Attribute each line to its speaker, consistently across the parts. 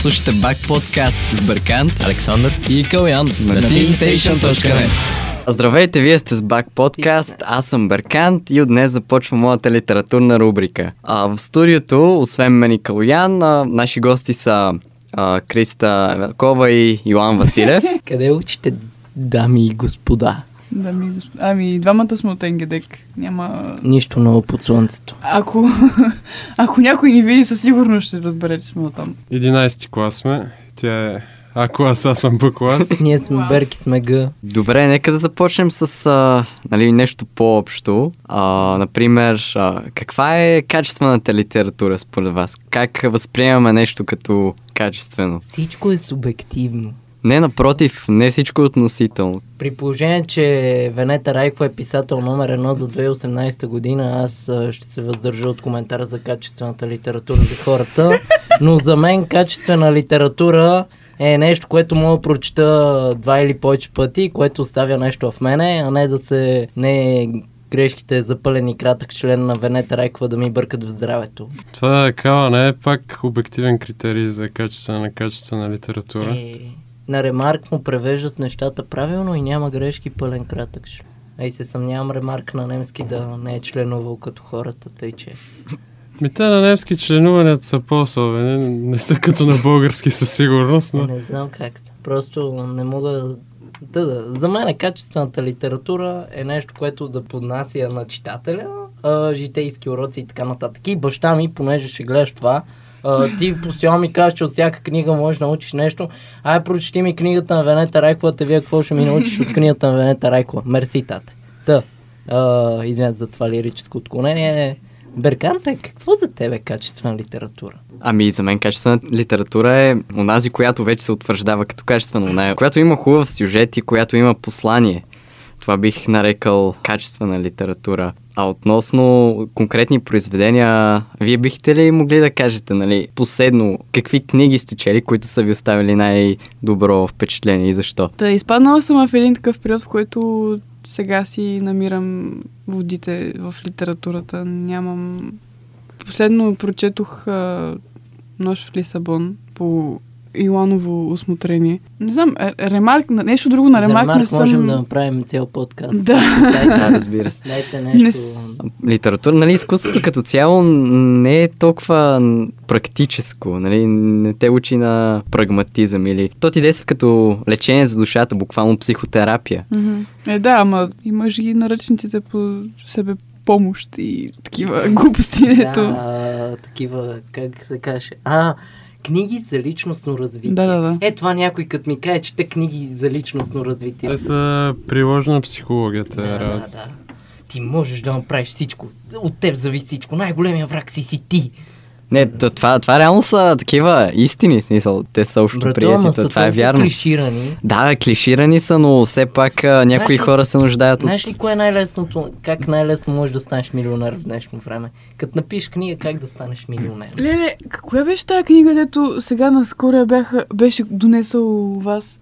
Speaker 1: Слушайте Бак подкаст с Бъркант,
Speaker 2: Александър
Speaker 1: и Калян на teamstation.net. Здравейте, вие сте с Бак подкаст, аз съм Беркант и от днес започва моята литературна рубрика. А, в студиото, освен мен и Калян, а, наши гости са а, Криста Велкова и Йоан Василев.
Speaker 2: Къде учите, дами и господа?
Speaker 3: Да ми, ами, двамата сме от Енгедек. Няма...
Speaker 2: Нищо ново под слънцето.
Speaker 3: Ако, ако някой ни види, със сигурност ще разбере, че сме от там.
Speaker 4: 11 клас сме. Тя е А клас, аз съм Б клас.
Speaker 2: Ние сме
Speaker 3: Вау.
Speaker 2: Берки, сме Г.
Speaker 1: Добре, нека да започнем с а, нали, нещо по-общо. А, например, а, каква е качествената литература според вас? Как възприемаме нещо като качествено?
Speaker 2: Всичко е субективно.
Speaker 1: Не, напротив, не всичко е относително.
Speaker 2: При положение, че Венета Райкова е писател номер едно за 2018 година, аз ще се въздържа от коментара за качествената литература за хората. Но за мен качествена литература е нещо, което мога да прочита два или повече пъти, което оставя нещо в мене, а не да се... не грешките за пълен и кратък член на Венета Райкова да ми бъркат в здравето.
Speaker 4: Това е кава, не е пак обективен критерий за качествена на качествена литература.
Speaker 2: Е, на Ремарк му превеждат нещата правилно и няма грешки пълен кратък. ш. А и се съмнявам Ремарк на немски да не е членувал като хората, тъй че...
Speaker 4: Ми те на немски членуванията са по-особени, не са като на български със сигурност,
Speaker 2: Не,
Speaker 4: но
Speaker 2: не знам как. Просто не мога да... Да, да. За мен качествената литература е нещо, което да поднася на читателя, а, житейски уроци и така нататък. И баща ми, понеже ще гледаш това, ти постоянно ми казваш, че от всяка книга можеш да научиш нещо. Ай, прочети ми книгата на Венета Райкова, те вие какво ще ми научиш от книгата на Венета Райкова. Мерси, тате. Та, а, извинят за това лирическо отклонение. Берканте, какво за тебе е качествена литература?
Speaker 1: Ами за мен качествена литература е онази, която вече се утвърждава като качествена, която има хубав сюжет и която има послание. Това бих нарекал качествена литература. А относно конкретни произведения, вие бихте ли могли да кажете, нали, последно, какви книги сте чели, които са ви оставили най-добро впечатление и защо?
Speaker 3: Та, изпаднала съм в един такъв период, в който сега си намирам водите в литературата. Нямам... Последно прочетох а, Нощ в Лисабон по Иланово осмотрение. Не знам, е- Ремарк, на- нещо друго на
Speaker 2: За
Speaker 3: Ремарк, не съм...
Speaker 2: можем да направим цял подкаст.
Speaker 3: Да.
Speaker 1: Да,
Speaker 2: Дайте,
Speaker 1: разбира се.
Speaker 2: дайте
Speaker 3: Не
Speaker 2: нещо.
Speaker 3: с-
Speaker 1: Литература, нали, изкуството като цяло не е толкова практическо, нали, не те учи на прагматизъм или... То ти действа като лечение за душата, буквално психотерапия.
Speaker 3: Мгм. Е, да, ама имаш ги наръчниците по себе помощ и такива глупости, ето.
Speaker 2: Да, такива, как се каже. А, книги за личностно развитие.
Speaker 3: Да, да, да.
Speaker 2: Е, това някой като ми каже, чете книги за личностно развитие.
Speaker 4: те са приложена психология,
Speaker 2: да, да, да. Ти можеш да направиш всичко. От теб зависи всичко. Най-големия враг си си ти.
Speaker 1: Не, това, това реално са такива истини, смисъл, те са общо
Speaker 2: Брато,
Speaker 1: прияти,
Speaker 2: ама
Speaker 1: то
Speaker 2: са
Speaker 1: това е вярно.
Speaker 2: клиширани.
Speaker 1: Да, клиширани са, но все пак а, някои
Speaker 2: ли-
Speaker 1: хора се нуждаят от...
Speaker 2: Знаеш ли кое е най-лесното? Как най-лесно можеш да станеш милионер в днешно време? Като напишеш книга как да станеш милионер.
Speaker 3: Леле, коя беше тази книга, дето сега наскоро бяха, беше донесъл у вас?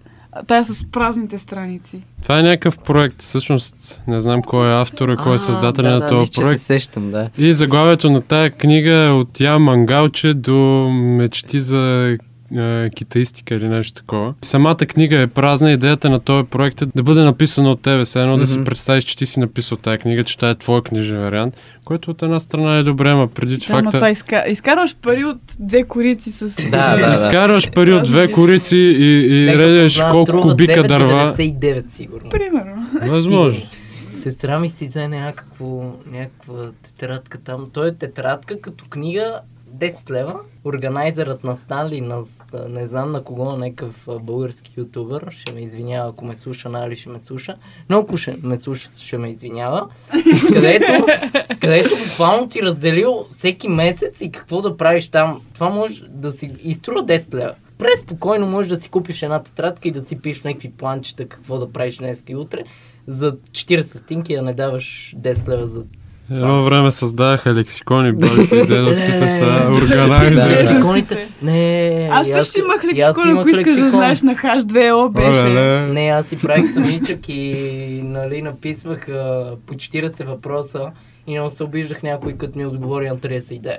Speaker 3: Тая с празните страници.
Speaker 4: Това е някакъв проект, всъщност не знам кой е автора, кой е създателя
Speaker 1: да,
Speaker 4: на
Speaker 1: да,
Speaker 4: този
Speaker 1: че
Speaker 4: проект.
Speaker 1: се сещам, да.
Speaker 4: И заглавието на тая книга е от Я Мангалче до мечти за е, китаистика или нещо такова. Самата книга е празна. Идеята на този проект е да бъде написано от тебе. Все едно да си представиш, че ти си написал тази книга, че това е твой книжен вариант, което от една страна е добре, ма преди
Speaker 3: Да,
Speaker 4: факта...
Speaker 3: това изка... изкарваш пари от две корици с...
Speaker 1: Да, да, да.
Speaker 4: Изкарваш пари от две корици и, и редеш колко кубика дърва.
Speaker 2: 9,99 сигурно.
Speaker 3: Примерно.
Speaker 4: Възможно.
Speaker 2: Сестра ми си взе някакво, някаква тетрадка там. Той е тетрадка като книга 10 лева. Органайзерът на Станли, на, не знам на кого, някакъв български ютубър, ще ме извинява, ако ме слуша, нали ще ме слуша, но ако ще ме слуша, ще ме извинява, където, където буквално ти разделил всеки месец и какво да правиш там. Това може да си изтрува 10 лева. Преспокойно можеш да си купиш една тетрадка и да си пишеш някакви планчета какво да правиш днес и утре за 40 стинки да не даваш 10 лева за
Speaker 4: Едно време създадаха лексикони, бабите и дедовците са
Speaker 2: Да,
Speaker 4: органайзери.
Speaker 1: да.
Speaker 2: лексиконите. Не,
Speaker 3: Аз също имах лексикон, ако искаш да знаеш на H2O беше.
Speaker 2: Не, аз си правих самичък и нали, написвах а, по 40 въпроса и не се обиждах някой, като ми отговори на 39.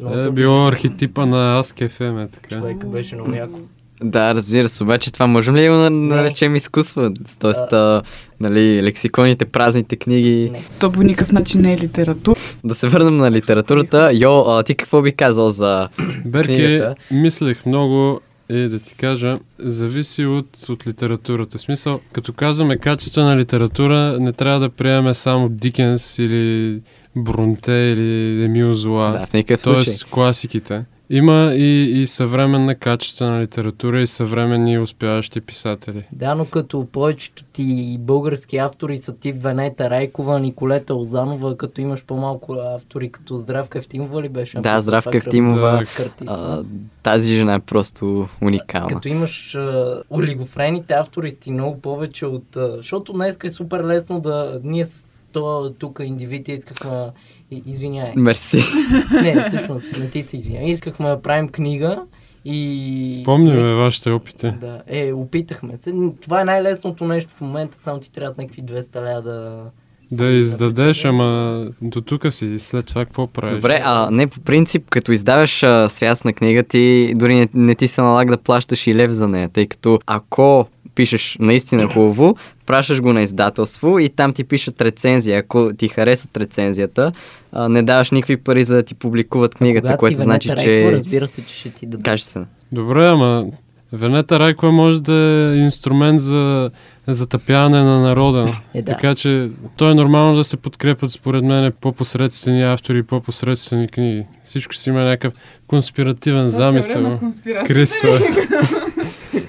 Speaker 2: Много
Speaker 4: Е, било архетипа на Ask FM, е така.
Speaker 2: Човека беше много яко.
Speaker 1: Да, разбира се, обаче това можем ли да наречем изкуство? Тоест, а, нали, лексиконите, празните книги.
Speaker 2: Не.
Speaker 3: То по никакъв начин не е литература.
Speaker 1: Да се върнем на литературата. Йо, а, ти какво би казал за
Speaker 4: Берки,
Speaker 1: книгата?
Speaker 4: мислех много и да ти кажа, зависи от, от литературата. В смисъл, като казваме качествена литература, не трябва да приемаме само Дикенс или Бронте или Емил Зола.
Speaker 1: Да, в никакъв случай.
Speaker 4: Тоест класиките. Има и, и съвременна качествена литература и съвременни успяващи писатели.
Speaker 2: Да, но като повечето ти български автори са тип Венета Райкова, Николета Озанова, като имаш по-малко автори, като Здравка Евтимова ли беше?
Speaker 1: Да, Здравка Евтимова.
Speaker 2: раз- Картица.
Speaker 1: А, тази жена е просто уникална.
Speaker 2: Като имаш а, олигофрените автори си много повече от... А, защото днес е супер лесно да... Ние с то тук индивид искахме... и- Извинявай.
Speaker 1: Мерси.
Speaker 2: Не, всъщност, не ти се извинявай. Искахме да правим книга и...
Speaker 4: Помним вашите опити.
Speaker 2: Да, е, опитахме се. Това е най-лесното нещо в момента, само ти трябва някакви 200 ля да...
Speaker 4: Да издадеш, ама до тук си и след това какво правиш?
Speaker 1: Добре, а не по принцип, като издаваш а, свясна книга, ти дори не, не ти се налага да плащаш и лев за нея, тъй като ако пишеш наистина хубаво, пращаш го на издателство и там ти пишат рецензия. Ако ти харесат рецензията, а, не даваш никакви пари за да ти публикуват книгата, което
Speaker 2: си
Speaker 1: значи,
Speaker 2: Венета
Speaker 1: че е
Speaker 2: разбира се, че ще ти дадат.
Speaker 1: качествена.
Speaker 4: Добре, ама Венета Райкова може да е инструмент за затъпяване на народа.
Speaker 2: Е, да.
Speaker 4: Така че то е нормално да се подкрепят според мен по-посредствени автори и по-посредствени книги. Всичко си има някакъв конспиративен замисъл. Кристо.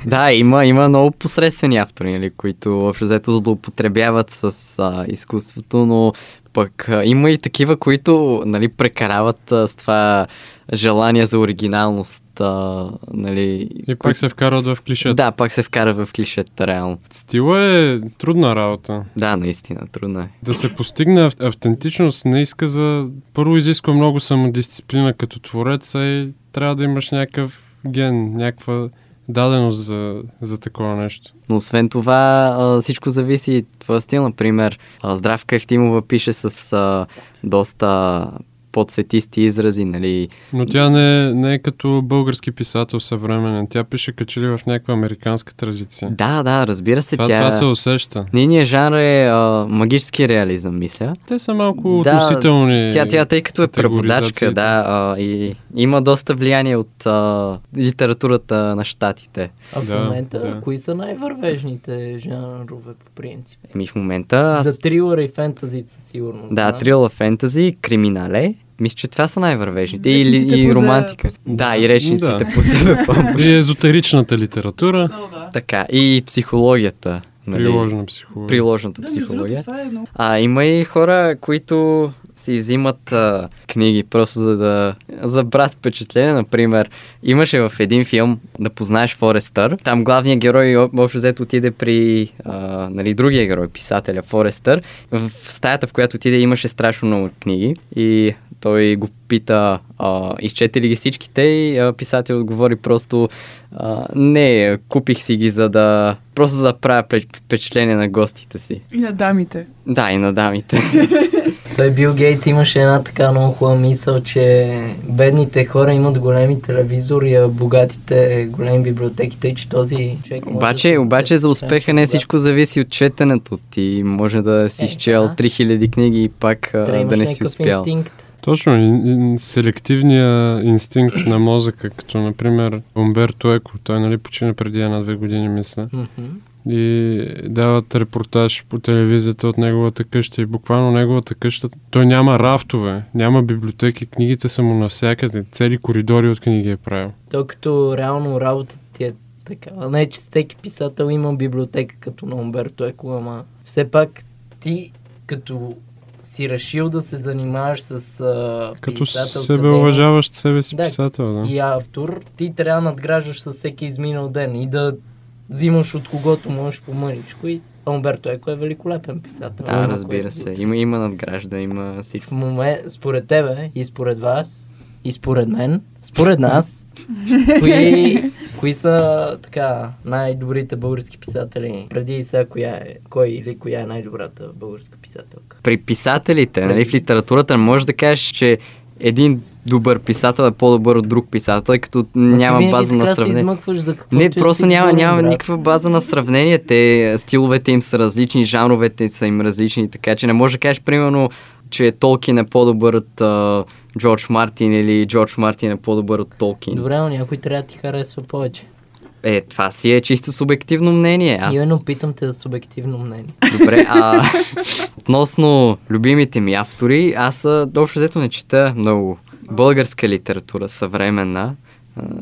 Speaker 1: Да, има, има много посредствени автори, нали, които общо взето злоупотребяват с а, изкуството, но пък а, има и такива, които нали, прекарават а, с това желание за оригиналност. А, нали,
Speaker 4: И пак се вкарват в клишета.
Speaker 1: Да, пак се вкара в клишета, реално.
Speaker 4: Стила е трудна работа.
Speaker 1: Да, наистина, трудно е.
Speaker 4: Да се постигне ав- автентичност не иска за... Първо изисква много самодисциплина като творец, а и трябва да имаш някакъв ген, някаква даденост за, за такова нещо.
Speaker 1: Но освен това, всичко зависи от твоя стил. Например, а, Здравка Евтимова пише с доста подсветисти изрази, нали?
Speaker 4: Но тя не, не е като български писател съвременен. Тя пише качели в някаква американска традиция.
Speaker 1: Да, да, разбира се,
Speaker 4: Това,
Speaker 1: тя...
Speaker 4: това се усеща.
Speaker 1: Нейният жанр е а, магически реализъм, мисля.
Speaker 4: Те са малко
Speaker 1: Да,
Speaker 4: относителни.
Speaker 1: Тя, тя, тъй като е преводачка,
Speaker 4: категоризациите.
Speaker 1: да, а, и има доста влияние от а, литературата на щатите.
Speaker 2: А в
Speaker 4: Да,
Speaker 2: момента,
Speaker 4: да.
Speaker 2: кои са най-вървежните жанрове по принцип?
Speaker 1: Еми в момента... Аз...
Speaker 2: За трилър и фентази със сигурност.
Speaker 1: Да,
Speaker 2: знам.
Speaker 1: трила фентази, криминале. Мисля, че това са най-вървежните. И,
Speaker 3: Речниците
Speaker 1: и романтика. Да, и речниците
Speaker 4: Да.
Speaker 1: по себе помощ.
Speaker 4: И езотеричната литература,
Speaker 1: така, и психологията. Нали?
Speaker 4: приложена психология.
Speaker 1: Приложната психология.
Speaker 3: Това е много.
Speaker 1: А има и хора, които си взимат а, книги просто за да забрат впечатление. Например, имаше в един филм да познаеш Форестър. Там главният герой об- общо взето отиде при а, нали, другия герой, писателя Форестър. В стаята, в която отиде, имаше страшно много книги и той го пита, а, изчете ли ги всичките и а, писател отговори просто а, не, купих си ги за да просто за да правя впеч- впечатление на гостите си.
Speaker 3: И на дамите.
Speaker 1: Да, и на дамите.
Speaker 2: Той Бил Гейтс имаше една така много хубава мисъл, че бедните хора имат големи телевизори, а богатите големи библиотеки, тъй че този човек може
Speaker 1: обаче,
Speaker 2: да
Speaker 1: обаче за успеха не всичко зависи от четенето. Ти може да си
Speaker 2: Е,
Speaker 1: изчел
Speaker 2: да.
Speaker 1: 3000 книги и пак а,
Speaker 2: Трябва
Speaker 1: да не си успял.
Speaker 2: инстинкт.
Speaker 4: Точно, и, и, селективния инстинкт на мозъка, като например Умберто Еко, той нали почина преди една-две години, мисля,
Speaker 2: Мгм.
Speaker 4: И дават репортаж по телевизията от неговата къща и буквално неговата къща, той няма рафтове, няма библиотеки, книгите са му навсякъде, цели коридори от книги е правил.
Speaker 2: То като реално работата ти е такава. Не, че всеки писател има библиотека като на Умберто Еко, ама все пак ти като си решил да се занимаваш с а,
Speaker 4: Като себе уважаващ себе си
Speaker 2: Да.
Speaker 4: писател, да.
Speaker 2: и автор, ти трябва да надграждаш с всеки изминал ден и да взимаш от когото можеш по мъничко и Умберто Еко е великолепен писател.
Speaker 1: Да, разбира
Speaker 2: кое-
Speaker 1: се. Има, има надгражда, има всичко.
Speaker 2: В момент, според тебе и според вас и според мен, според нас, кои, кои са така най-добрите български писатели? Преди и сега коя е, кой или коя е най-добрата българска писателка?
Speaker 1: При писателите, нали, в литературата, не можеш да кажеш, че един добър писател е по-добър от друг писател, като няма
Speaker 2: ти
Speaker 1: база на
Speaker 2: се
Speaker 1: сравнение.
Speaker 2: за какво
Speaker 1: Не, просто няма, няма никаква база на сравнение. Те, стиловете им са различни, жанровете са им различни, така че не може да кажеш, примерно, че Толкин е по-добър от а, Джордж Мартин или Джордж Мартин е по-добър от Толкин.
Speaker 2: Добре, но някой трябва да ти харесва повече.
Speaker 1: Е, това си е чисто субективно мнение. Аз...
Speaker 2: Именно питам те за субективно мнение.
Speaker 1: Добре, а относно любимите ми автори, аз общо взето не чета много българска литература, съвременна.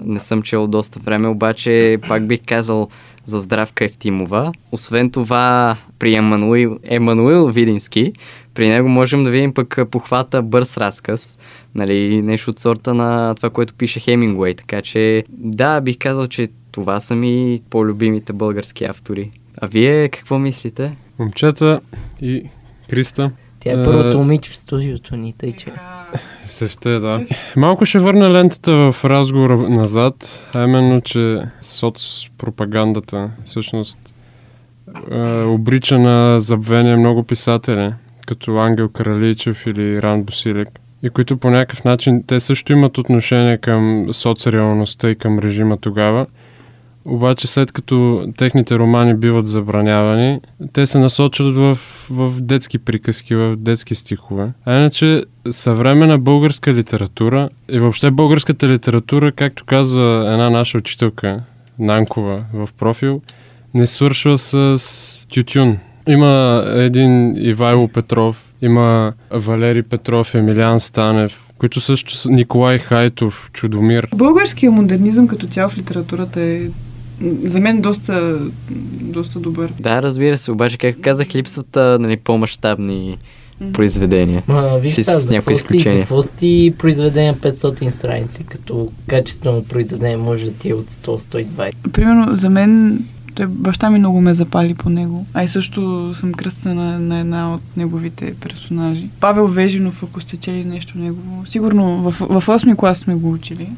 Speaker 1: Не съм чел доста време, обаче пак бих казал за Здравка Евтимова. Освен това, при Емануил, Емануил Видински, при него можем да видим пък похвата бърз разказ, нали, нещо от сорта на това, което пише Хемингуей. Така че, да, бих казал, че това са ми по-любимите български автори. А вие какво мислите?
Speaker 4: Момчета и Криста.
Speaker 2: Тя е
Speaker 4: Е,
Speaker 2: първото момиче в студиото ни, тъй че...
Speaker 4: Също е, да. Малко ще върна лентата в разговора назад, а именно, че соцпропагандата всъщност е, обрича на забвение много писатели, като Ангел Караличев или Ран Босилек, и които по някакъв начин, те също имат отношение към соцреалността и към режима тогава, обаче след като техните романи биват забранявани, те се насочват в, в детски приказки, в детски стихове. А иначе съвременна българска литература и въобще българската литература, както казва една наша учителка, Нанкова в профил, не свършва с тютюн. Има един Ивайло Петров, има Валери Петров, Емилиан Станев, които също са Николай Хайтов, Чудомир.
Speaker 3: Българския модернизъм като цяло в литературата е за мен доста, доста добър.
Speaker 1: Да, разбира се, обаче, както казах, липсват нали, по-масштабни произведения.
Speaker 2: Ма, виж
Speaker 1: с
Speaker 2: за
Speaker 1: някои изключения.
Speaker 2: какво сти произведение 500 страници, като качествено произведение може да ти е от 100-120.
Speaker 3: Примерно за мен той баща ми много ме запали по него. А и също съм кръстена на една от неговите персонажи. Павел Вежинов, ако сте чели нещо негово. Сигурно в, в 8 клас сме го учили.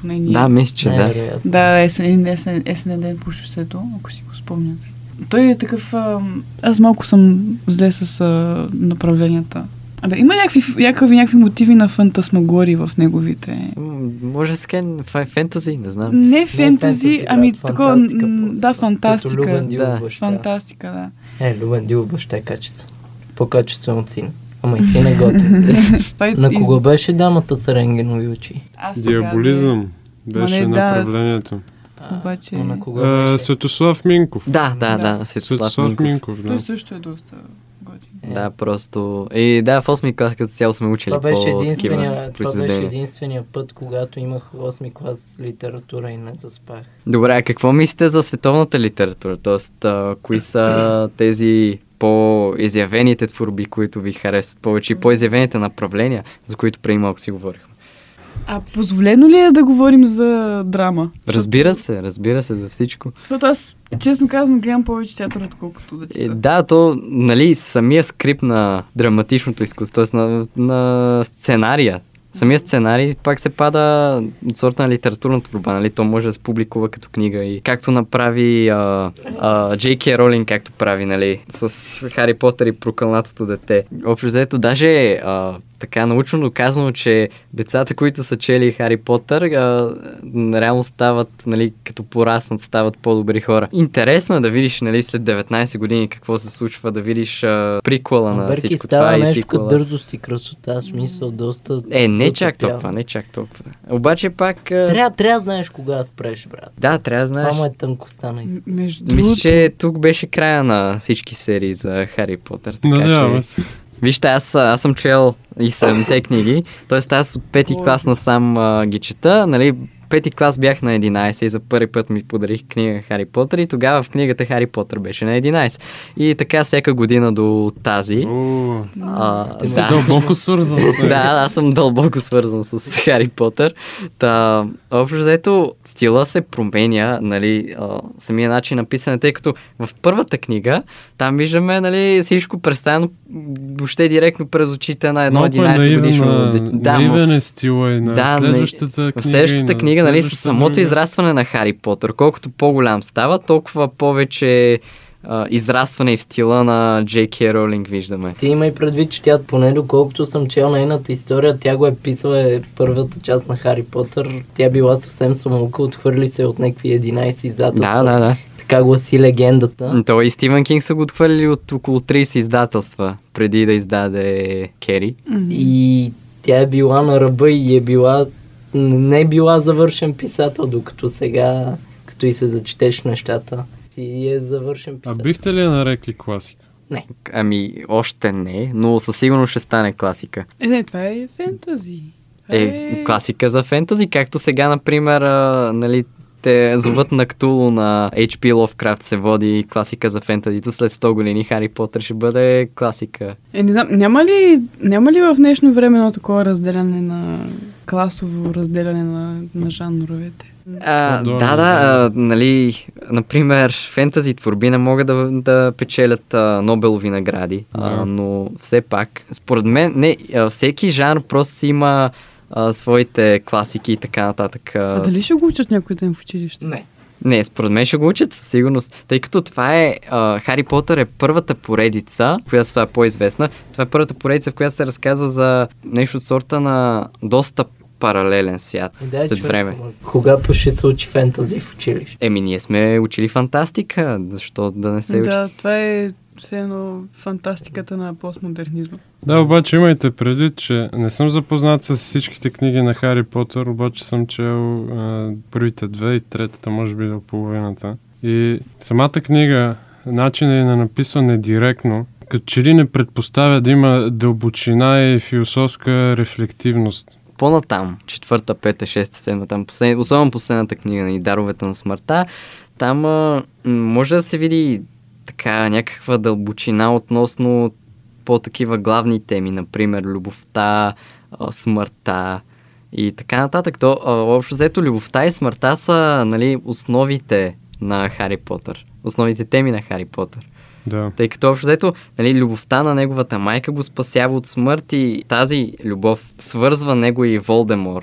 Speaker 3: Поне ние.
Speaker 1: Да, мисля, че да.
Speaker 3: Да, есен, есен, есен ден по шосето, ако си го спомняте. Той е такъв... А, аз малко съм зле с а, направленията. Абе, има някакви, някакви, някакви мотиви на фантасмагори в неговите...
Speaker 1: Може фе- фентази, не знам.
Speaker 3: Не фентази, ами такова...
Speaker 2: фантастика.
Speaker 3: Да,
Speaker 2: Като
Speaker 3: фантастика.
Speaker 2: Любен
Speaker 1: Да.
Speaker 2: баща.
Speaker 3: Фантастика, да.
Speaker 2: Е, Любен Дилов баща е качество. По-качествен от син. Ама и син е готин. На кого беше дамата с рентгенови очи?
Speaker 4: Диаболизъм беше
Speaker 3: не, да.
Speaker 4: направлението.
Speaker 2: А,
Speaker 3: Обаче-
Speaker 2: на кого
Speaker 4: А,
Speaker 2: беше?
Speaker 4: Светослав Минков.
Speaker 1: Да, да,
Speaker 3: Да.
Speaker 1: да, Светослав
Speaker 4: Светослав
Speaker 1: Минков.
Speaker 4: Минков,
Speaker 3: Той
Speaker 4: да.
Speaker 3: също е доста готин.
Speaker 2: Е,
Speaker 1: Да, просто... И да, в 8 клас като цяло сме учили
Speaker 2: Това беше, единствения, това беше единствения път, когато имах 8 клас литература и не заспах.
Speaker 1: Добре, а какво мислите за световната литература? Тоест, а, кои са тези по-изявените творби, които ви харесват повече и по-изявените направления, за които преди малко си говорихме?
Speaker 3: А позволено ли е да говорим за драма?
Speaker 1: Разбира се, разбира се за всичко.
Speaker 3: Защото аз, честно казвам, гледам повече театър, отколкото да
Speaker 1: Е,
Speaker 3: чета.
Speaker 1: да, то, нали, самия скрип на драматичното изкуство. На, на сценария, самия сценарий пак се пада от сорта на литературна творба, нали? То може да се публикува като книга и както направи а, а, Ролинг, както прави, нали, с Хари Потър и прокълнатото дете. Общо взето, даже а, така научно доказано, че децата, които са чели Хари Потър, а, реално стават, нали, като пораснат, стават по-добри хора. Интересно е да видиш, нали, след 19 години какво се случва, да видиш а, приквела на
Speaker 2: Берки
Speaker 1: всичко
Speaker 2: става
Speaker 1: това и
Speaker 2: нещо като
Speaker 1: сиквела.
Speaker 2: дързост и красота, смисъл доста...
Speaker 1: Е, не
Speaker 2: доста
Speaker 1: чак толкова, не чак толкова. Обаче пак... а,
Speaker 2: Трябва, трябва да знаеш кога спреш, брат.
Speaker 1: Да, трябва да знаеш.
Speaker 2: Това му е тънкостта на
Speaker 3: М-
Speaker 2: изкуство.
Speaker 3: Между
Speaker 1: Мисля, че тук беше края на всички серии за Хари Потър. Така
Speaker 4: Надявам
Speaker 1: че...
Speaker 4: се.
Speaker 1: Вижте, аз, аз съм чел и седемте книги, т.е. аз от пети
Speaker 3: О.
Speaker 1: клас насам а, ги чета, нали, пети клас бях на 11 и за първи път ми подарих книга Хари Потър и тогава в книгата Хари Потър беше на 11. И така всяка година до тази.
Speaker 4: О,
Speaker 1: А,
Speaker 2: Ти си
Speaker 1: да.
Speaker 4: Дълбоко свързан с
Speaker 1: да, аз съм дълбоко свързан с Хари Потър. Та, общо взето, стила се променя, нали, а, самия начин на писане, тъй като в първата книга там виждаме, нали, всичко представено въобще директно през очите на едно
Speaker 4: Малко е
Speaker 1: 11 годишно. дете. Да,
Speaker 4: наивен е стила и на
Speaker 1: Да,
Speaker 4: следващата книга.
Speaker 1: в следващата
Speaker 4: на
Speaker 1: книга, нали, с самото израстване на Хари Потър, колкото по-голям става, толкова повече а, израстване и в стила на J.K. Ролинг виждаме.
Speaker 2: Ти имай предвид, че тя, поне доколкото съм чел нейната история, тя го е писала е първата част на Хари Потър. Тя била съвсем самоука, отхвърли се от някакви 11 издателства.
Speaker 1: Да, да, да.
Speaker 2: Така гласи легендата.
Speaker 1: Той и Стивен Кинг са го отхвърлили от около 30 издателства, преди да издаде Кери.
Speaker 2: И тя е била на ръба и е била не е била завършен писател, докато сега, като и се зачетеш нещата, си е завършен
Speaker 4: А
Speaker 2: писател.
Speaker 4: бихте ли я нарекли класика?
Speaker 2: Не.
Speaker 1: Ами, още не, но със сигурност ще стане класика.
Speaker 3: Е, не, това е фентази. Това
Speaker 1: Е, класика за фентази, както сега, например, а, нали, те зоват на Ктулу на H.P. Lovecraft се води класика за фентазито. След 100 години Хари Потър ще бъде класика.
Speaker 3: Е, не знам, няма ли, няма ли в днешно време едно такова разделяне на класово разделяне на, на жанровете?
Speaker 1: А, да, да, а, нали, например, фентази творби не могат да, да печелят а, Нобелови награди, а,
Speaker 4: Да.
Speaker 1: но все пак, според мен, не, а, всеки жанр просто си има а, своите класики и така нататък.
Speaker 3: А
Speaker 1: А,
Speaker 3: дали ще го учат някой ден в училище?
Speaker 2: Не.
Speaker 1: Не, според мен ще го учат със сигурност, тъй като това е, а, Хари Потър е първата поредица, която става по-известна. Това е първата поредица, в която се разказва за нещо от сорта на доста паралелен свят
Speaker 2: И дай,
Speaker 1: след
Speaker 2: човек,
Speaker 1: време.
Speaker 2: Кога ще се учи фентази в училище?
Speaker 1: Еми, ние сме учили фантастика, защо да не се учи?
Speaker 3: Да, това е все едно фантастиката на постмодернизма.
Speaker 4: Да, обаче имайте предвид, че не съм запознат с всичките книги на Хари Потър, обаче съм чел а, първите две и третата, може би до половината. И самата книга, начинът е на написване директно, като че ли не предпоставя да има дълбочина и философска рефлективност.
Speaker 1: По-натам, четвърта, пета, шеста, седма, там, послед... особено последната книга на Даровете на смъртта, там а, може да се види така някаква дълбочина относно по-такива главни теми, например любовта, смъртта и така нататък. То, общо взето, любовта и смъртта са нали, основите на Хари Потър. Основните теми на Хари Потър.
Speaker 4: Да.
Speaker 1: Тъй като общо взето, нали, любовта на неговата майка го спасява от смърт и тази любов свързва него и Волдемор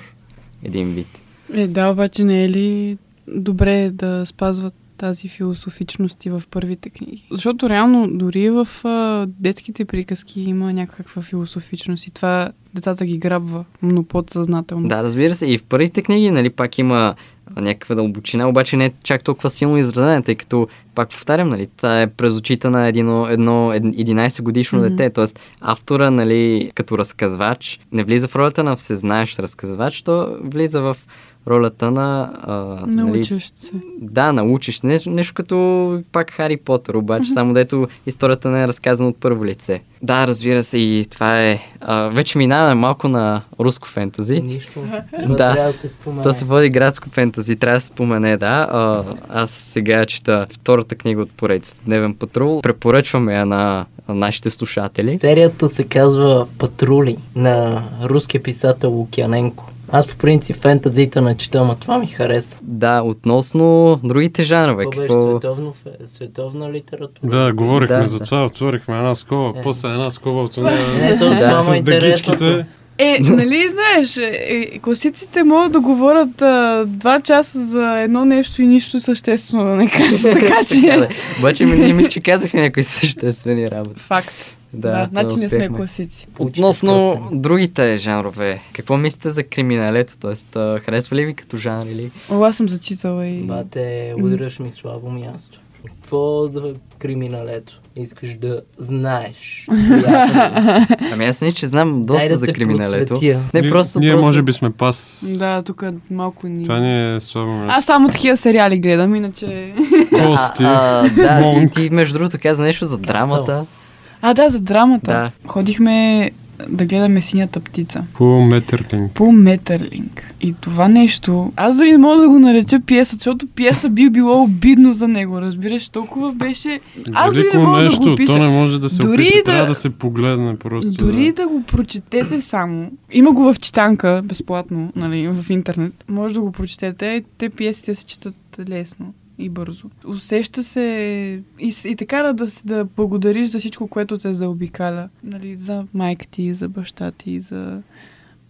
Speaker 1: един вид.
Speaker 3: Е, да, обаче не е ли добре да спазват тази философичност и в първите книги? Защото реално дори в а, детските приказки има някаква философичност и това децата ги грабва, но подсъзнателно.
Speaker 1: Да, разбира се, и в първите книги, нали, пак има някаква дълбочина, обаче не е чак толкова силно изразена, тъй като, пак повтарям, нали, това е през очите на едно, едно ед- 11 годишно
Speaker 3: Мгм.
Speaker 1: дете, т.е. автора, нали, като разказвач, не влиза в ролята на всезнаещ разказвач, то влиза в ролята на... А, нали,
Speaker 3: Научащ се.
Speaker 1: Да, научиш нещо, нещо като пак Хари Потър, обаче само дето историята не е разказана от първо лице. Да, разбира се, и това е... А, вече минаваме малко на руско фентази.
Speaker 2: Нищо.
Speaker 1: Да.
Speaker 2: Трябва да се спомене.
Speaker 1: То се води градско фентази, трябва да се спомене, да. А, аз сега чета втората книга от поредицата Дневен патрул. Препоръчваме я на нашите слушатели.
Speaker 2: Серията се казва Патрули на руския писател Лукяненко. Аз по принцип фентазита не чета, ама това ми хареса.
Speaker 1: Да, относно другите жанрове.
Speaker 2: Това беше
Speaker 1: Какво...
Speaker 2: световно, фе- световна литература.
Speaker 4: Да, говорихме
Speaker 1: Да,
Speaker 4: за
Speaker 1: да.
Speaker 4: това, отворихме една скоба,
Speaker 2: Е.
Speaker 4: после една скоба от това.
Speaker 2: Не, то
Speaker 1: Да,
Speaker 2: това ме е
Speaker 4: с
Speaker 2: интересното.
Speaker 4: дъгичките.
Speaker 3: Е, нали знаеш, е, е, класиците могат да говорят а, два часа за едно нещо и нищо съществено да не кажат, така че...
Speaker 1: Обаче ми, ние мисля, че казахме някои съществени работи.
Speaker 3: Факт.
Speaker 1: Да,
Speaker 3: Да, значи не сме класици.
Speaker 1: Относно
Speaker 2: Учите
Speaker 1: другите жанрове, какво мислите за криминалето? Тоест, харесва ли ви като жанр или...
Speaker 3: О, аз съм зачитала и...
Speaker 2: Бате, удряш ми слабо място. Какво за криминалето? Искаш да знаеш.
Speaker 1: Ами аз мисля, че знам доста
Speaker 2: да
Speaker 1: за криминалето. Не,
Speaker 4: Ние-
Speaker 1: просто,
Speaker 4: Ние
Speaker 1: просто...
Speaker 4: може би сме пас.
Speaker 3: Да, тук малко ни...
Speaker 4: Това ни е слабо.
Speaker 3: Аз само такива сериали гледам, иначе...
Speaker 4: Кости,
Speaker 1: А, а, да, ти, ти между другото каза нещо за драмата.
Speaker 3: А, да, за драмата.
Speaker 1: Да.
Speaker 3: Ходихме да гледаме синята птица.
Speaker 4: по Метерлинг.
Speaker 3: По Метърлинг. И това нещо, аз дори не мога да го нареча пиеса, защото пиеса би било обидно за него, разбираш, толкова беше... Аз дори не мога да го
Speaker 4: нещо,
Speaker 3: опиша.
Speaker 4: то не може да се
Speaker 3: Дори
Speaker 4: опише,
Speaker 3: да-
Speaker 4: трябва да се погледне просто.
Speaker 3: Дори да го прочетете само, има го в читанка, безплатно, нали, в интернет, може да го прочетете, те пиесите се четат лесно и бързо. Усеща се и, и така да, да благодариш за всичко, което те заобикаля. Нали, за майка ти, за баща ти, за,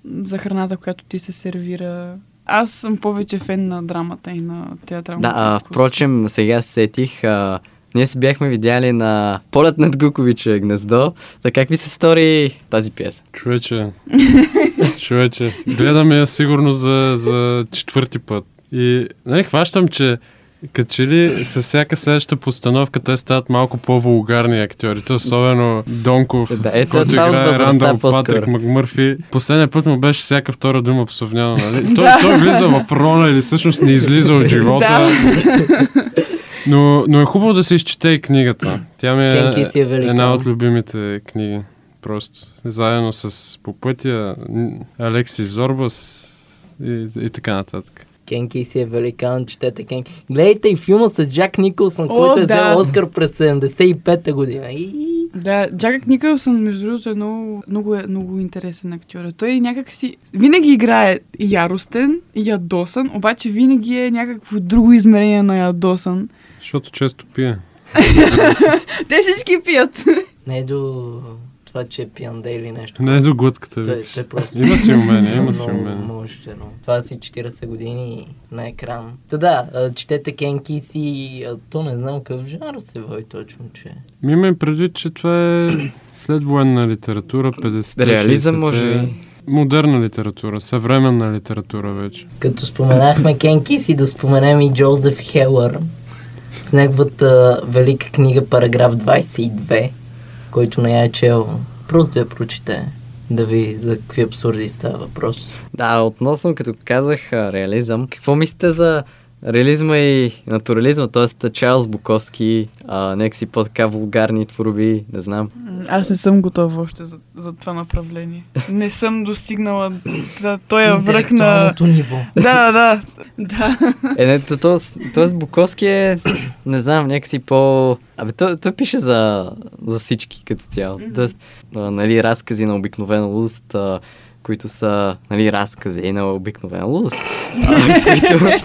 Speaker 3: за храната, която ти се сервира. Аз съм повече фен на драмата и на театралната
Speaker 1: Да, а, впрочем, сега се сетих, а, Ние се бяхме видяли на полет над Гуковиче гнездо. Така как ви се стори тази пиеса?
Speaker 4: Човече, човече, гледаме я сигурно за, за четвърти път. И не, хващам, че като че ли с всяка следваща постановка те стават малко по-вулгарни актьорите, особено Донков,
Speaker 1: Да, ето
Speaker 4: който играе Рандал. Патрик Макмърфи. Последния път му беше всяка втора дума псовняна, нали? Той, той влиза в роля или всъщност не излиза от живота. Но, но е хубаво да се изчете и книгата. Тя ми е
Speaker 2: е
Speaker 4: една от любимите книги. Просто. Заедно с По пътя, Алекси Зорбас и, и така нататък.
Speaker 2: Кенки си е великан, четете Кенки. Гледайте и филма с Джак Николсън,
Speaker 3: О,
Speaker 2: който е
Speaker 3: да.
Speaker 2: взел Оскар през 75-та година. И...
Speaker 3: Да, Джак Никълсън, между другото, е много, много, е, много интересен актьор. Той някак си... Винаги играе яростен, ядосан, обаче винаги е някакво друго измерение на ядосан.
Speaker 4: Защото често пие.
Speaker 3: Те всички пият.
Speaker 2: Не е до това, че е пиянде или нещо.
Speaker 4: Не е до глътката ви.
Speaker 2: Той, той просто...
Speaker 4: Има си умение, има си умение.
Speaker 2: мощно. Това си 40 години на екран. Та да, а, четете Кенки си, а, то не знам какъв жанр се води точно, че...
Speaker 4: Ми има и предвид, че това е следвоенна литература, 50
Speaker 1: Реализъм, може.
Speaker 4: Модерна литература, съвременна литература вече.
Speaker 2: Като споменахме Кенки си, да споменем и Джозеф Хелър с неговата велика книга Параграф 22, който не я е чел. Просто я прочете, да ви за какви абсурди става въпрос.
Speaker 1: Да, относно като казах реализъм, какво мислите за реализма и натурализма, т.е. Чарлз Буковски, а, някакси по-така вулгарни творби, не знам.
Speaker 3: Аз не съм готова още за, за това направление. Не съм достигнала да, той е връх на...
Speaker 2: Ниво.
Speaker 3: Да, да, да.
Speaker 1: Е, не, то, то, т.е. Буковски е, не знам, някакси по... Абе, той, той пише за, за всички като цяло.
Speaker 3: Мгм.
Speaker 1: Тоест, а, нали, разкази на обикновен луст, а, които са, нали, разкази на обикновен а, които,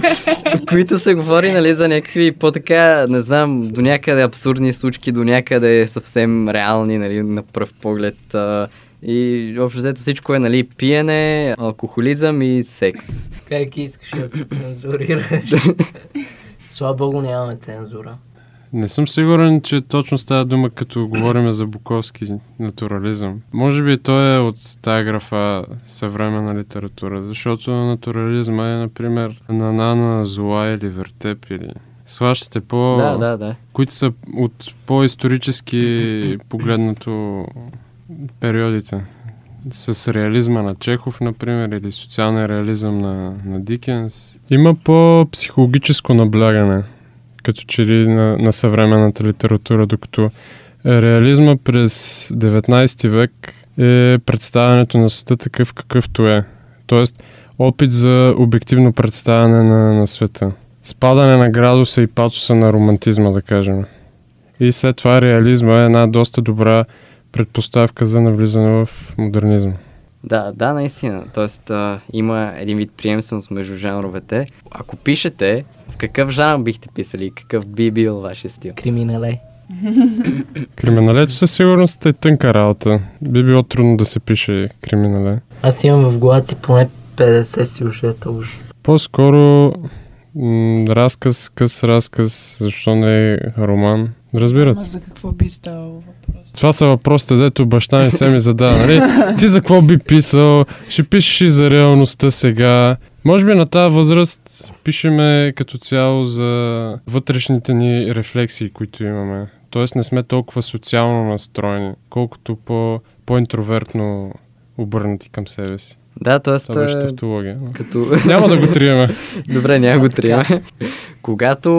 Speaker 1: които се говори, нали, за някакви по-така, не знам, до някъде абсурдни случки, до някъде съвсем реални, нали, на пръв поглед. А, и общо взето всичко е, нали, пиене, алкохолизъм и секс.
Speaker 2: Как искаш да се цензурираш? Слава Богу, нямаме цензура.
Speaker 4: Не съм сигурен, че точно става дума, като говорим за Буковски натурализъм. Може би той е от тая графа съвременна литература, защото натурализма е, например, на Нана Зола или Вертеп или... Сващате по...
Speaker 1: Да, да, да.
Speaker 4: които са от по-исторически погледнато периодите. С реализма на Чехов, например, или социалния реализъм на, на Дикенс. Има по-психологическо наблягане, като че ли на, на съвременната литература, докато реализма през 19 век е представянето на света такъв какъвто е. Тоест, опит за обективно представяне на, на света. Спадане на градуса и патоса на романтизма, да кажем. И след това реализма е една доста добра предпоставка за навлизане в модернизма.
Speaker 1: Да, да, наистина. Тоест, а, има един вид приемственост между жанровете. Ако пишете, в какъв жанр бихте писали? Какъв би бил вашия стил?
Speaker 2: Криминале.
Speaker 4: Криминалето със сигурност е тънка работа. Би било трудно да се пише криминале.
Speaker 2: Аз имам в главата си поне 50 сюжета ужас.
Speaker 4: По-скоро м- разказ, къс разказ, защо не е роман. Разбирате.
Speaker 3: Ама за какво би ставало въпрос?
Speaker 4: Това са въпросите, дето баща ми се ми задава. Нали? Ти за какво би писал? Ще пишеш и за реалността сега. Може би на тази възраст пишеме като цяло за вътрешните ни рефлексии, които имаме. Тоест не сме толкова социално настроени, колкото по, по-интровертно обърнати към себе си.
Speaker 1: Да, т.е.
Speaker 4: Това беше тавтология.
Speaker 1: като...
Speaker 4: Няма да го триеме.
Speaker 1: Добре, няма го трима. Когато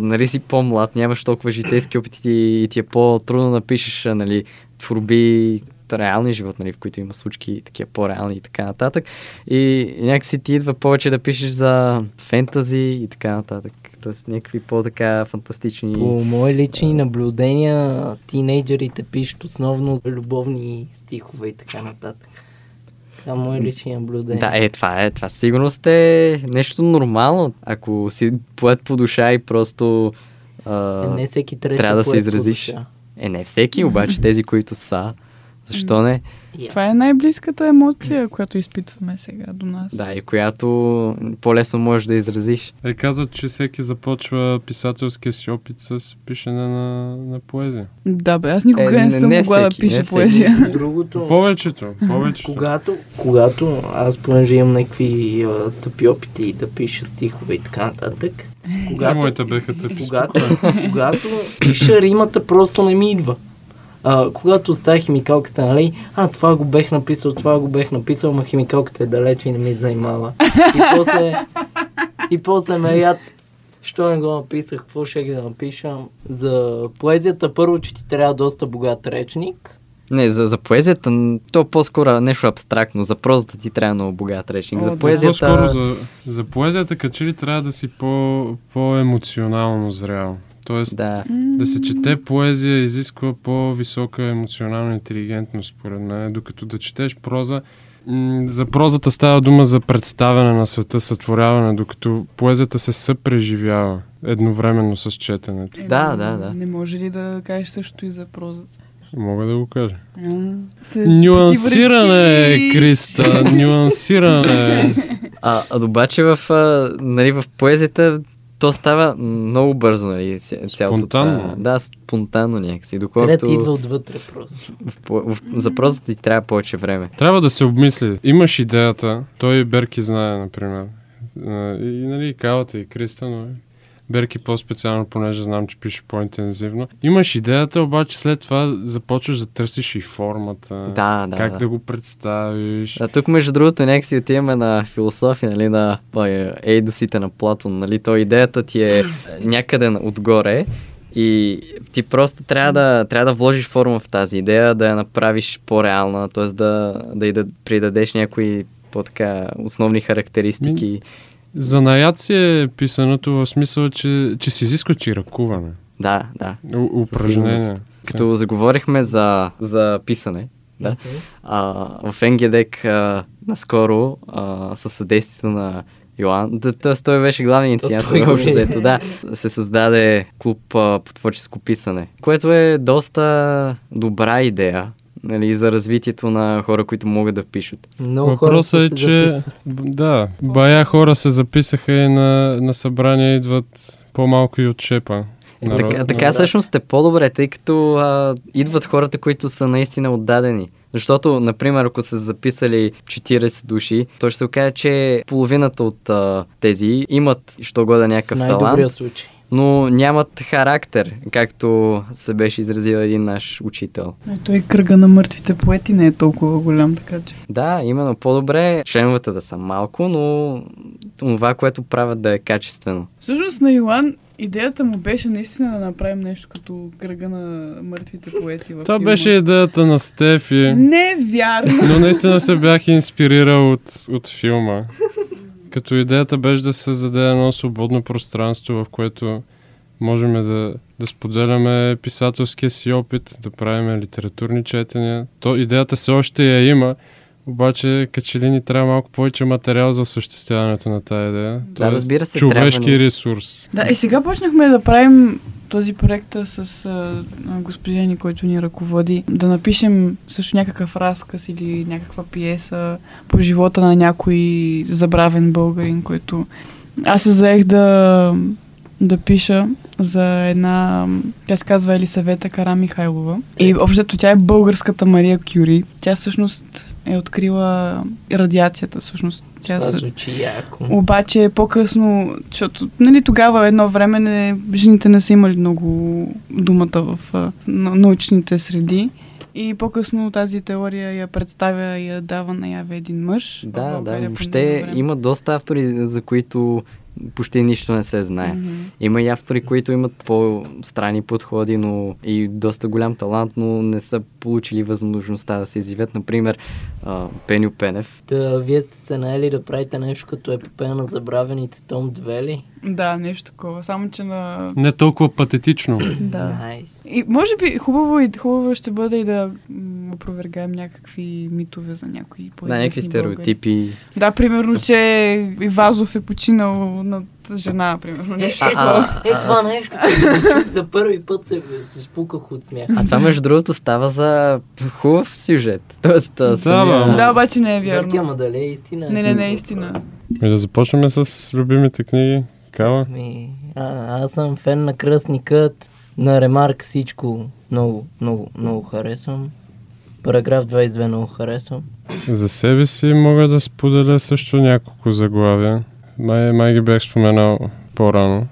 Speaker 1: нали, си по-млад, нямаш толкова житейски опит и, и ти е по-трудно да напишеш нали, творби реални живот, нали, в които има случки такива по-реални и така нататък. И някакси ти идва повече да пишеш за фентази и така нататък. Тоест някакви по-така фантастични...
Speaker 2: По мои лични наблюдения, тинейджерите пишат основно любовни стихове и така нататък. Това мои лични наблюдения.
Speaker 1: Да, е, това е. Това сигурност е нещо нормално. Ако си поет по душа и просто... А,
Speaker 2: Е, не всеки
Speaker 1: трябва да се
Speaker 2: по
Speaker 1: изразиш. Е, не всеки, обаче тези, които са, Защо не?
Speaker 2: Yes.
Speaker 3: Това е най-близката емоция, която изпитваме сега до нас.
Speaker 1: Да, и която по-лесно можеш да изразиш.
Speaker 4: Е, казват, че всеки започва писателския си опит с пишене на, на поезия.
Speaker 3: Да, бе, аз никога
Speaker 1: Е,
Speaker 3: не,
Speaker 1: не-
Speaker 3: съм
Speaker 1: не
Speaker 3: могла да
Speaker 1: всеки,
Speaker 3: пиша
Speaker 1: не всеки.
Speaker 3: поезия.
Speaker 2: Другото,
Speaker 4: Повечето, повечето.
Speaker 2: когато, когато аз понеже имам някакви а, тъпи опити да пиша стихове и така нататък,
Speaker 4: Да,
Speaker 2: когато,
Speaker 4: моите беха тъпи.
Speaker 2: когато, когато пиша римата просто не ми идва. А, когато оставя химикалката, нали, а това го бех написал, това го бех написал, ма химикалката е далеч и не ми занимава. И после, и после ме яд, що не го написах, какво ще ги да напиша. За поезията първо, че ти трябва доста богат речник.
Speaker 1: Не, за, за поезията, то по-скоро нещо абстрактно. За прозата ти трябва много богат речник.
Speaker 3: О,
Speaker 1: За
Speaker 3: да.
Speaker 1: поезията...
Speaker 4: По-скоро за, за поезията, като че ли трябва да си по, по-емоционално зрял. Тоест,
Speaker 1: Да.
Speaker 4: да се чете поезия изисква по-висока емоционална интелигентност, според мен, докато да четеш проза. За прозата става дума за представяне на света, сътворяване, докато поезията се съпреживява едновременно с четенето.
Speaker 3: Е,
Speaker 1: Да, да, да.
Speaker 3: Не може ли да кажеш също и за прозата?
Speaker 4: Мога да го кажа. Нюансиране,
Speaker 3: противоречи.
Speaker 4: Криста, нюансиране.
Speaker 1: А, а обаче в, а, нали, в поезията то става много бързо, нали, цялото
Speaker 4: Спонтанно.
Speaker 1: това. Да, спонтанно някакси.
Speaker 2: Къде ти идва
Speaker 1: Доколкото
Speaker 2: отвътре просто.
Speaker 1: в, за прозата ти трябва повече време.
Speaker 4: Трябва да се обмисли. Имаш идеята, той Берки знае, например. И, нали, и Калата, и Криста, но Берки по-специално, понеже знам, че пише по-интензивно. Имаш идеята, обаче след това започваш да търсиш и формата.
Speaker 1: Да, да,
Speaker 4: как
Speaker 1: да.
Speaker 4: да. го представиш.
Speaker 1: А тук, между другото, някакси отиваме на философия, нали, на той, ейдосите на Платон, нали, то идеята ти е някъде отгоре и ти просто трябва да, трябва да вложиш форма в тази идея, да я направиш по-реална, т.е. да, да й да придадеш някои по-така основни характеристики.
Speaker 4: Занаят си е писаното в смисъл, че, че се изисква чиракуване.
Speaker 1: Да, да.
Speaker 4: У- Упражнение.
Speaker 1: Като заговорихме за, за писане, да, а, в НГДЕК а, наскоро а, със съдействието на Йоан, да, т.е. той беше главният инициатор,
Speaker 2: го
Speaker 1: общо
Speaker 2: е.
Speaker 1: да, се създаде клуб а, по творческо писане, което е доста добра идея нали, за развитието на хора, които могат да пишат.
Speaker 2: Много хора
Speaker 4: Въпросът
Speaker 2: са
Speaker 4: е, че
Speaker 2: записали.
Speaker 4: да, бая хора се записаха и на, на събрания идват по-малко и от шепа.
Speaker 1: Е,
Speaker 4: Народ-
Speaker 1: така, така всъщност е по-добре, тъй като а, идват хората, които са наистина отдадени. Защото, например, ако са записали 40 души, то ще се окаже, че половината от а, тези имат, що года
Speaker 2: В
Speaker 1: някакъв
Speaker 2: най-добрия
Speaker 1: талант,
Speaker 2: случай.
Speaker 1: Но нямат характер, както се беше изразил един наш учител.
Speaker 3: Е, той кръга на мъртвите поети не е толкова голям, така че.
Speaker 1: Да, именно по-добре членовете да са малко, но това, което правят да е качествено.
Speaker 3: Всъщност на Йоан идеята му беше наистина да направим нещо като кръга на мъртвите поети в
Speaker 4: Това
Speaker 3: филма.
Speaker 4: беше идеята на Стефи.
Speaker 3: Не вярно.
Speaker 4: Но наистина се бях инспирирал от, от филма. Като идеята беше да се създаде едно свободно пространство, в което можем да, да споделяме писателския си опит, да правим литературни четения. То идеята все още я има, обаче като че ли ни трябва малко повече материал за осъществяването на тази идея.
Speaker 1: Да,
Speaker 4: Тоест,
Speaker 1: разбира се,
Speaker 4: Човешки
Speaker 1: трябва ни.
Speaker 4: ресурс.
Speaker 3: Да, и сега почнахме да правим този проект с а, ни, който ни ръководи, да напишем също някакъв разказ или някаква пиеса по живота на някой забравен българин, който аз се заех да, да пиша за една, тя се казва Елисавета Кара Михайлова. И общото тя е българската Мария Кюри. Тя всъщност е открила радиацията, всъщност. Тя
Speaker 2: Това
Speaker 3: се...
Speaker 2: звучи яко.
Speaker 3: Обаче по-късно, защото нали, тогава едно време не, жените не са имали много думата в научните среди. И по-късно тази теория я представя и я дава наяве един мъж.
Speaker 1: Да, да, въобще има доста автори, за които почти нищо не се знае.
Speaker 3: Мгм.
Speaker 1: Има и автори, които имат по-странни подходи, но и доста голям талант, но не са получили възможността да се изявят. Например, а, Пеню Пенев.
Speaker 2: Да, вие сте се наели да правите нещо като епопея на забравените том 2 ли?
Speaker 3: Да, нещо такова. Само, че на...
Speaker 4: Не толкова патетично.
Speaker 3: Да.
Speaker 2: Найс.
Speaker 3: И може би хубаво, и, хубаво ще бъде и да опровергаем някакви митове за някои
Speaker 1: Да,
Speaker 3: по-известни
Speaker 1: някакви
Speaker 3: българи.
Speaker 1: стереотипи.
Speaker 3: Да, примерно, че Ивазов е починал над жена, примерно. Нещо
Speaker 1: А,
Speaker 2: Е, това нещо, за първи път се, се спуках от смях.
Speaker 1: А това между другото става за хубав сюжет. Тоест,
Speaker 4: Става,
Speaker 3: Да, обаче не е
Speaker 2: Гърки,
Speaker 3: вярно.
Speaker 2: ама дали е истина?
Speaker 3: Не, не, не е истина.
Speaker 4: И да започнем с любимите книги. Кала?
Speaker 2: Ми, а, аз съм фен на Кръстникът, на Ремарк всичко много, много, много харесвам. Параграф 22 много харесвам.
Speaker 4: За себе си мога да споделя също няколко заглавия. Май, май ги бях споменал по-рано,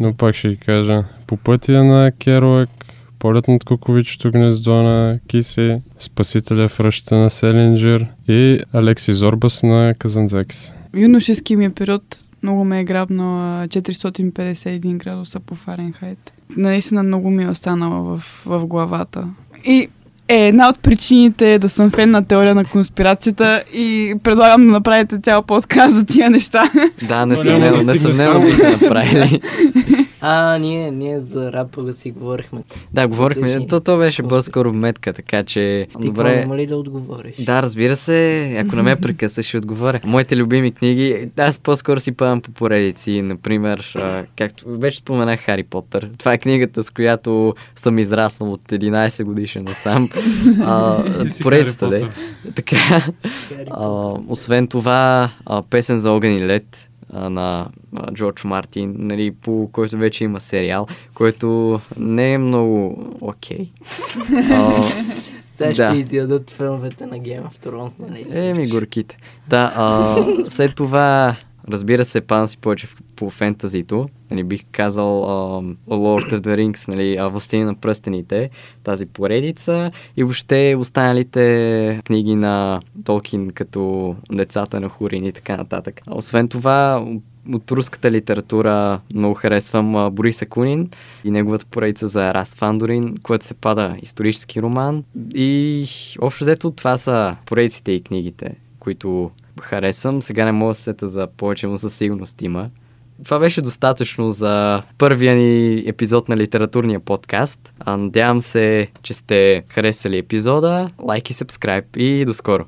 Speaker 4: но пак ще ги кажа. По пътя на Керуак, Полет над куковичето гнездо на Киси, Спасителя в ръщата на Селинджер и Алекси Зорбас на Казанзакис.
Speaker 3: Юношески ми е период много ме е грабнал а, 451 градуса по Фаренхайт. Наистина много ми е останала в, в главата. И е една от причините да съм фен на теория на конспирацията и предлагам да направите цял подкаст за тия неща.
Speaker 1: Да, несъмнено, несъмнено бихме направили.
Speaker 2: А, ние, ние за рапа си говорихме.
Speaker 1: Да, говорихме.
Speaker 2: Кажи.
Speaker 1: То, то беше по-скоро метка, така че...
Speaker 2: Ти какво
Speaker 1: Добре.
Speaker 2: няма ли да отговориш?
Speaker 1: Да, разбира се, ако не ме прекъсваш, ще отговоря. Моите любими книги, аз по-скоро си падам по поредици, например, както вече споменах Хари Потър. Това е книгата, с която съм израснал от 11 годишен насам. А, поредицата, да.
Speaker 4: Потър.
Speaker 1: Така. А, освен това, а, песен за огън и лед на Джордж Мартин, нали, по който вече има сериал, който не е много окей.
Speaker 2: Сега
Speaker 1: да.
Speaker 2: ще изядат филмовете на Game of Thrones, нали?
Speaker 1: Еми, горките. Да, а, след това, разбира се, пам си повече по фентазито. Нали, бих казал а, Lord of the Rings, нали, Властелин на пръстените, тази поредица и въобще останалите книги на Толкин, като Децата на Хурин и така нататък. Освен това, от руската литература много харесвам Борис Акунин и неговата поредица за Рас Фандорин, което се пада исторически роман. И общо взето това са поредиците и книгите, които харесвам. Сега не мога да се сета за повече, но със сигурност има. Това беше достатъчно за първия ни епизод на литературния подкаст. Надявам се, че сте харесали епизода. Лайк и subscribe и до скоро!